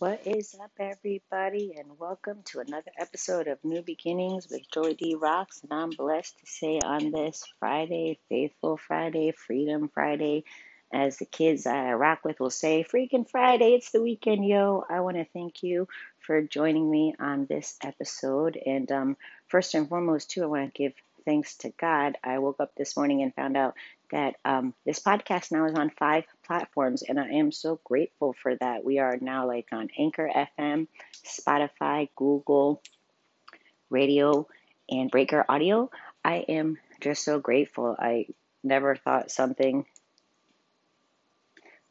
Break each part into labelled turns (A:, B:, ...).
A: What is up, everybody, and welcome to another episode of New Beginnings with Jolie D Rocks. And I'm blessed to say on this Friday, Faithful Friday, Freedom Friday, as the kids I rock with will say, Freaking Friday, it's the weekend, yo. I want to thank you for joining me on this episode. And um, first and foremost, too, I want to give thanks to God. I woke up this morning and found out that um, this podcast now is on five platforms, and I am so grateful for that. We are now like on Anchor FM, Spotify, Google, Radio, and Breaker Audio. I am just so grateful. I never thought something.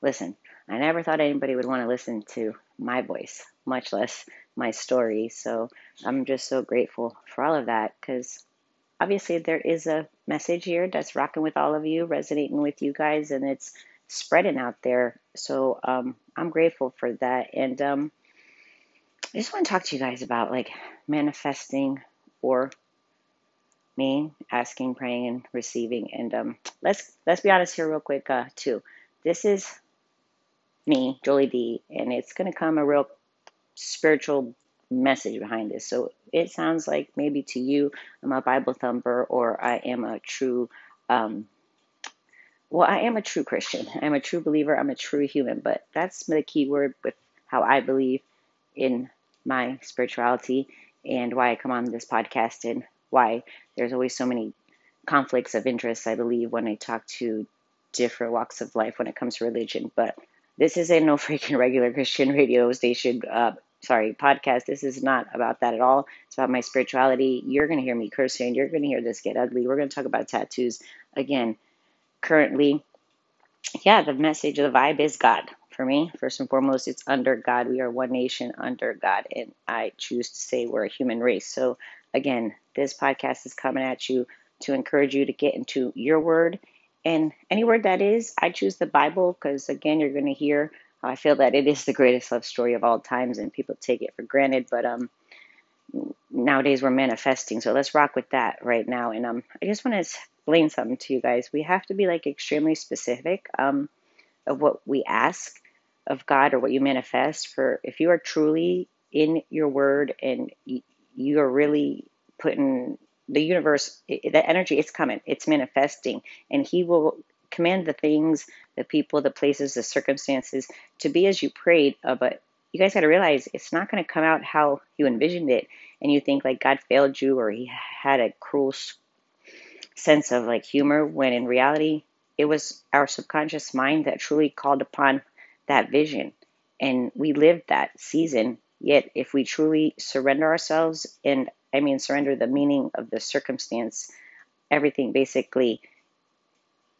A: Listen, I never thought anybody would want to listen to my voice, much less my story. So I'm just so grateful for all of that because obviously there is a message here that's rocking with all of you, resonating with you guys, and it's spreading out there. So um, I'm grateful for that. And um, I just want to talk to you guys about like manifesting or me asking, praying, and receiving. And um, let's let's be honest here, real quick, uh, too. This is me, Jolie D, and it's gonna come a real spiritual message behind this. So it sounds like maybe to you, I'm a Bible thumper or I am a true, um, well, I am a true Christian. I'm a true believer. I'm a true human. But that's the key word with how I believe in my spirituality and why I come on this podcast and why there's always so many conflicts of interest, I believe, when I talk to different walks of life when it comes to religion. But this is a no freaking regular Christian radio station uh, sorry, podcast. This is not about that at all. It's about my spirituality. You're going to hear me cursing. You're going to hear this get ugly. We're going to talk about tattoos. Again, currently, yeah, the message, the vibe is God. For me, first and foremost, it's under God. We are one nation under God. And I choose to say we're a human race. So, again, this podcast is coming at you to encourage you to get into your word. And any word that is, I choose the Bible because, again, you're going to hear I feel that it is the greatest love story of all times, and people take it for granted. But um, nowadays we're manifesting, so let's rock with that right now. And um, I just want to explain something to you guys. We have to be like extremely specific um of what we ask of God or what you manifest. For if you are truly in your word and you are really putting the universe, the energy, it's coming, it's manifesting, and He will command the things, the people, the places, the circumstances to be as you prayed. Uh, but you guys got to realize it's not going to come out how you envisioned it. And you think like God failed you or he had a cruel sense of like humor when in reality it was our subconscious mind that truly called upon that vision. And we lived that season. Yet, if we truly surrender ourselves, and I mean, surrender the meaning of the circumstance, everything basically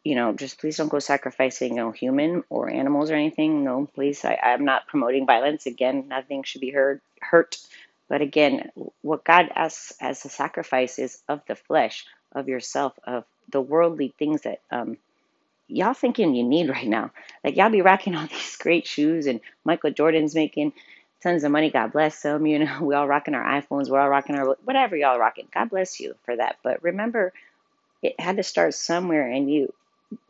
A: you know, just please don't go sacrificing, know, human or animals or anything. No, please. I, I'm not promoting violence. Again, nothing should be hurt. Hurt. But again, what God asks as a sacrifice is of the flesh, of yourself, of the worldly things that um, y'all thinking you need right now. Like y'all be rocking all these great shoes, and Michael Jordan's making tons of money. God bless them. You know, we all rocking our iPhones. We're all rocking our whatever y'all rocking. God bless you for that. But remember, it had to start somewhere, and you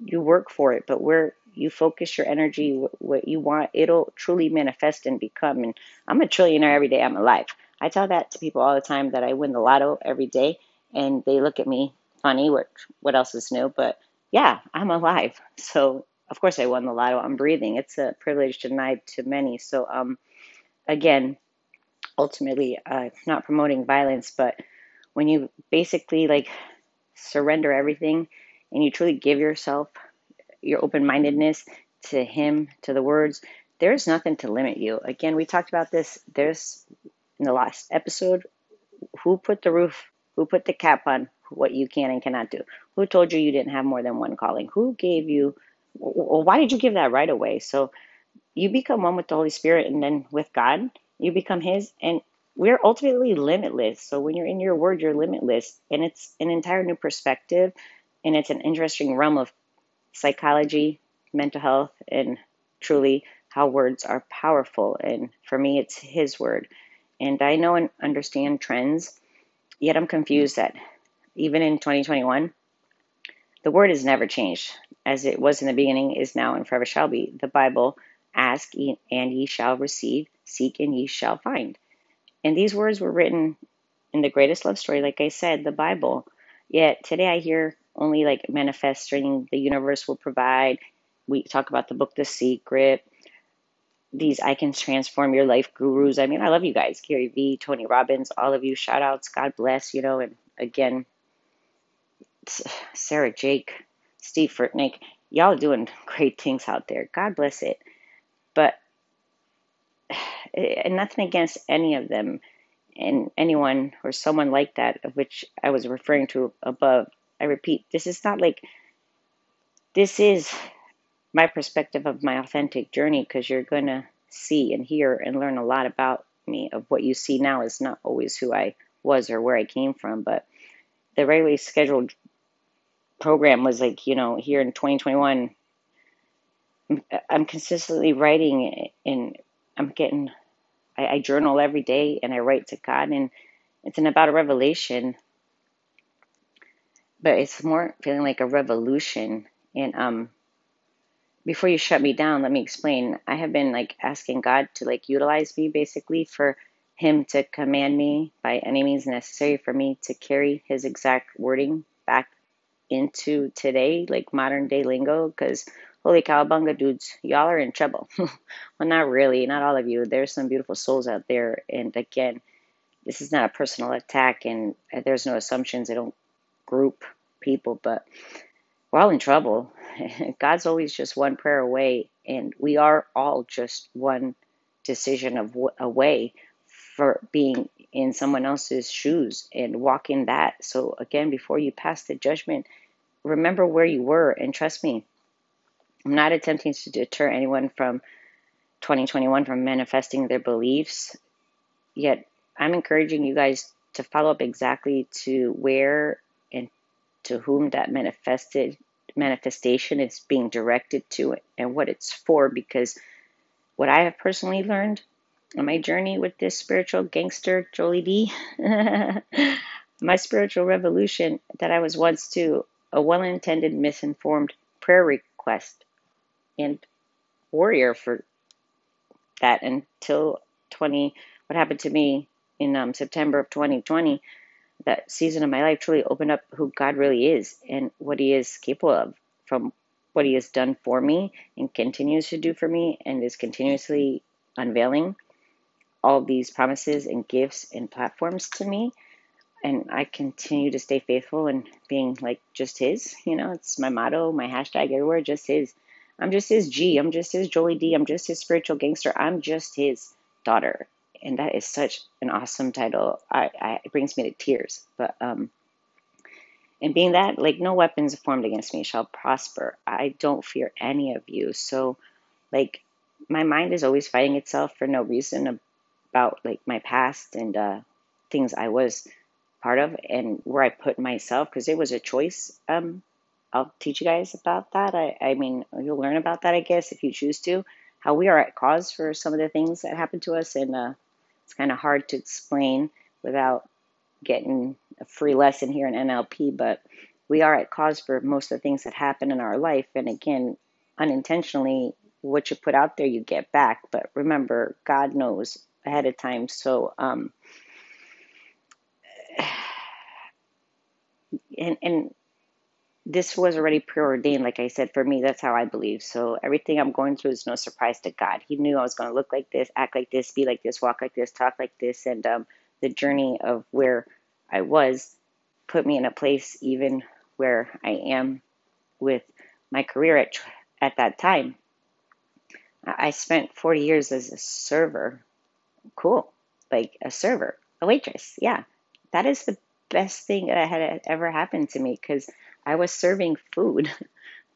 A: you work for it, but where you focus your energy, what you want, it'll truly manifest and become. And I'm a trillionaire every day I'm alive. I tell that to people all the time that I win the lotto every day, and they look at me funny. What what else is new? But yeah, I'm alive. So of course I won the lotto. I'm breathing. It's a privilege denied to many. So um, again, ultimately, uh, not promoting violence, but when you basically like surrender everything and you truly give yourself your open mindedness to Him, to the words, there's nothing to limit you. Again, we talked about this. There's in the last episode who put the roof, who put the cap on what you can and cannot do? Who told you you didn't have more than one calling? Who gave you, well, why did you give that right away? So you become one with the Holy Spirit and then with God, you become His, and we're ultimately limitless. So when you're in your word, you're limitless, and it's an entire new perspective and it's an interesting realm of psychology, mental health, and truly how words are powerful. And for me, it's His word. And I know and understand trends, yet I'm confused that even in 2021, the word has never changed. As it was in the beginning, is now, and forever shall be. The Bible, ask and ye shall receive, seek and ye shall find. And these words were written in the greatest love story, like I said, the Bible. Yet today I hear only like manifesting the universe will provide. We talk about the book The Secret. These I can transform your life gurus. I mean, I love you guys. Gary Vee, Tony Robbins, all of you. Shout outs. God bless, you know, and again, Sarah Jake, Steve Furtick, y'all doing great things out there. God bless it. But eh, and nothing against any of them and anyone or someone like that of which I was referring to above. I repeat, this is not like this is my perspective of my authentic journey because you're going to see and hear and learn a lot about me of what you see now is not always who I was or where I came from but the regularly scheduled program was like you know here in 2021 I'm consistently writing and I'm getting I, I journal every day and I write to God and it's an about a revelation but it's more feeling like a revolution and um before you shut me down, let me explain. I have been like asking God to like utilize me basically for him to command me by any means necessary for me to carry his exact wording back into today, like modern day lingo, because holy cowabunga dudes, y'all are in trouble. well, not really, not all of you. There's some beautiful souls out there. And again, this is not a personal attack and there's no assumptions. I don't group people, but we're all in trouble. God's always just one prayer away, and we are all just one decision of away for being in someone else's shoes and walking that. So again, before you pass the judgment, remember where you were, and trust me, I'm not attempting to deter anyone from 2021 from manifesting their beliefs. Yet I'm encouraging you guys to follow up exactly to where and to whom that manifested manifestation is being directed to and what it's for because what I have personally learned on my journey with this spiritual gangster Jolie D my spiritual revolution that I was once to a well-intended misinformed prayer request and warrior for that until 20 what happened to me in um, September of 2020 that season of my life truly opened up who God really is and what He is capable of from what He has done for me and continues to do for me and is continuously unveiling all these promises and gifts and platforms to me. And I continue to stay faithful and being like just His. You know, it's my motto, my hashtag everywhere, just His. I'm just His G. I'm just His Jolie D. I'm just His spiritual gangster. I'm just His daughter and that is such an awesome title. I, I it brings me to tears. But um, and being that like no weapons formed against me shall prosper. I don't fear any of you. So like my mind is always fighting itself for no reason about like my past and uh, things I was part of and where I put myself because it was a choice. Um, I'll teach you guys about that. I, I mean, you'll learn about that, I guess, if you choose to. How we are at cause for some of the things that happened to us, and uh, it's kind of hard to explain without getting a free lesson here in NLP, but we are at cause for most of the things that happen in our life. And again, unintentionally, what you put out there, you get back. But remember, God knows ahead of time. So, um, and, and this was already preordained, like I said, for me, that's how I believe. So everything I'm going through is no surprise to God. He knew I was going to look like this, act like this, be like this, walk like this, talk like this. And um, the journey of where I was put me in a place even where I am with my career at, at that time. I spent 40 years as a server. Cool. Like a server, a waitress. Yeah. That is the best thing that had ever happened to me because I was serving food.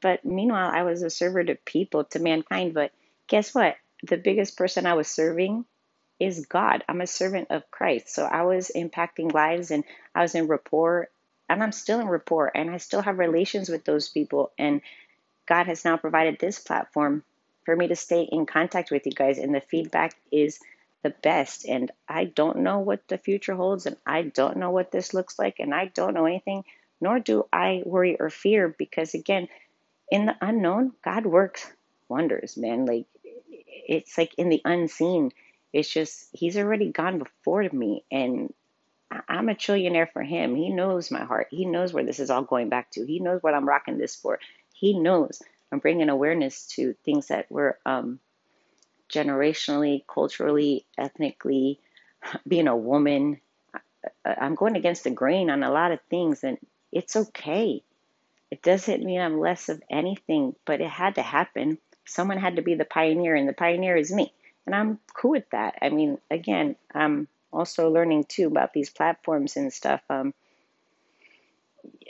A: But meanwhile, I was a server to people, to mankind. But guess what? The biggest person I was serving is God. I'm a servant of Christ. So I was impacting lives and I was in rapport and I'm still in rapport and I still have relations with those people. And God has now provided this platform for me to stay in contact with you guys. And the feedback is the best. And I don't know what the future holds and I don't know what this looks like and I don't know anything nor do I worry or fear because, again, in the unknown, God works wonders, man. Like, it's like in the unseen, It's just he's already gone before me, and I'm a trillionaire for him. He knows my heart. He knows where this is all going back to. He knows what I'm rocking this for. He knows I'm bringing awareness to things that were um, generationally, culturally, ethnically, being a woman. I'm going against the grain on a lot of things, and it's okay. It doesn't mean I'm less of anything, but it had to happen. Someone had to be the pioneer, and the pioneer is me. And I'm cool with that. I mean, again, I'm also learning too about these platforms and stuff. Um,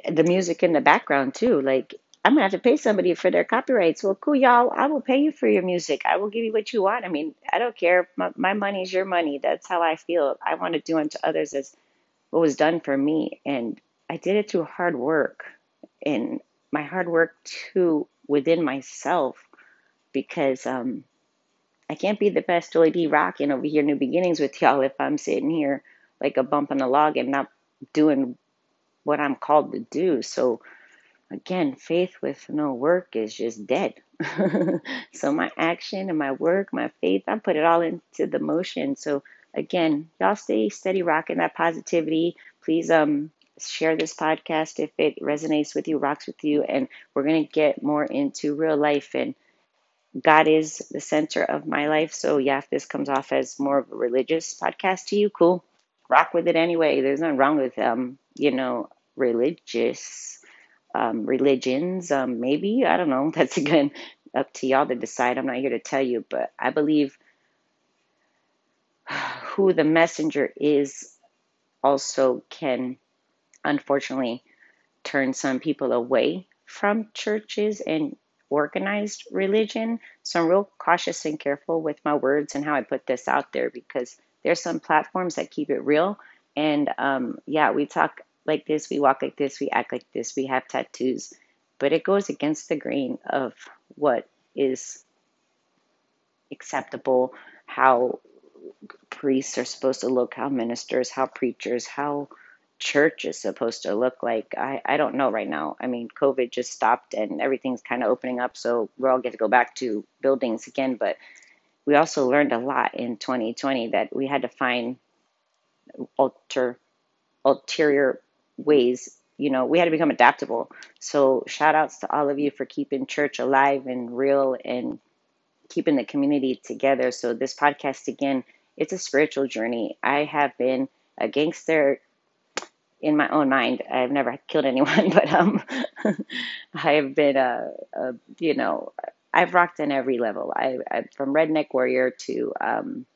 A: the music in the background too. Like I'm gonna have to pay somebody for their copyrights. Well, cool, y'all. I will pay you for your music. I will give you what you want. I mean, I don't care. My, my money is your money. That's how I feel. I want to do unto others as what was done for me, and I did it through hard work and my hard work too within myself because um, I can't be the best Jolie D rocking over here, New Beginnings with y'all if I'm sitting here like a bump on a log and not doing what I'm called to do. So again, faith with no work is just dead. so my action and my work, my faith, I put it all into the motion. So again, y'all stay steady rocking that positivity. Please um share this podcast if it resonates with you, rocks with you, and we're gonna get more into real life and God is the center of my life. So yeah, if this comes off as more of a religious podcast to you, cool. Rock with it anyway. There's nothing wrong with um, you know, religious um, religions. Um, maybe I don't know. That's again up to y'all to decide. I'm not here to tell you, but I believe who the messenger is also can unfortunately turn some people away from churches and organized religion. So I'm real cautious and careful with my words and how I put this out there because there's some platforms that keep it real. And um, yeah, we talk like this, we walk like this, we act like this, we have tattoos, but it goes against the grain of what is acceptable, how priests are supposed to look, how ministers, how preachers, how church is supposed to look like. I, I don't know right now. I mean, COVID just stopped and everything's kind of opening up, so we're all get to go back to buildings again. But we also learned a lot in 2020 that we had to find alter ulterior ways. You know, we had to become adaptable. So shout outs to all of you for keeping church alive and real and keeping the community together. So this podcast again, it's a spiritual journey. I have been a gangster in my own mind. I've never killed anyone, but um, I've been a, a, you know, I've rocked in every level. I, I from redneck warrior to um,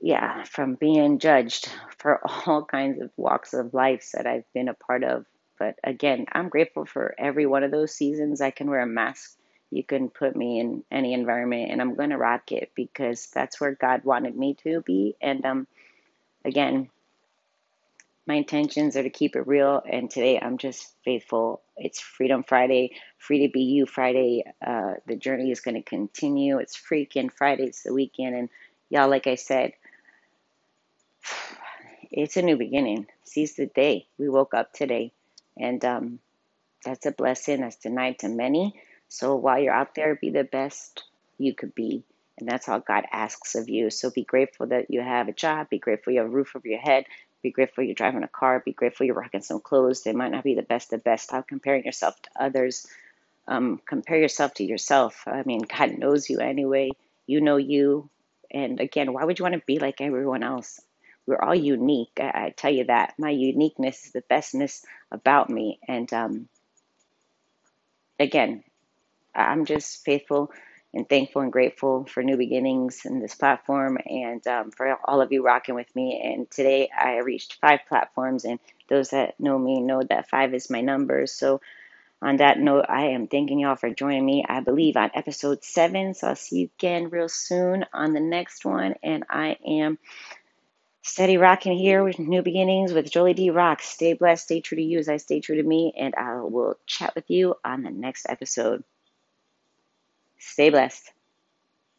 A: yeah, from being judged for all kinds of walks of life that I've been a part of. But again, I'm grateful for every one of those seasons. I can wear a mask. You can put me in any environment, and I'm gonna rock it because that's where God wanted me to be. And um, again, my intentions are to keep it real, and today I'm just faithful. It's Freedom Friday, Free to Be You Friday. Uh, the journey is going to continue. It's freaking Friday, it's the weekend, and y'all, like I said, it's a new beginning. Seize the day. We woke up today, and um, that's a blessing that's denied to many. So while you're out there, be the best you could be. And that's all God asks of you. So be grateful that you have a job. Be grateful you have a roof over your head. Be grateful you're driving a car. Be grateful you're rocking some clothes. They might not be the best of best. Stop comparing yourself to others. Um, compare yourself to yourself. I mean, God knows you anyway. You know you. And again, why would you want to be like everyone else? We're all unique. I, I tell you that. My uniqueness is the bestness about me. And um, again, I'm just faithful and thankful and grateful for new beginnings in this platform and um, for all of you rocking with me. And today I reached five platforms, and those that know me know that five is my number. So, on that note, I am thanking y'all for joining me. I believe on episode seven. So, I'll see you again real soon on the next one. And I am steady rocking here with new beginnings with Jolie D Rocks. Stay blessed, stay true to you as I stay true to me, and I will chat with you on the next episode. Stay blessed.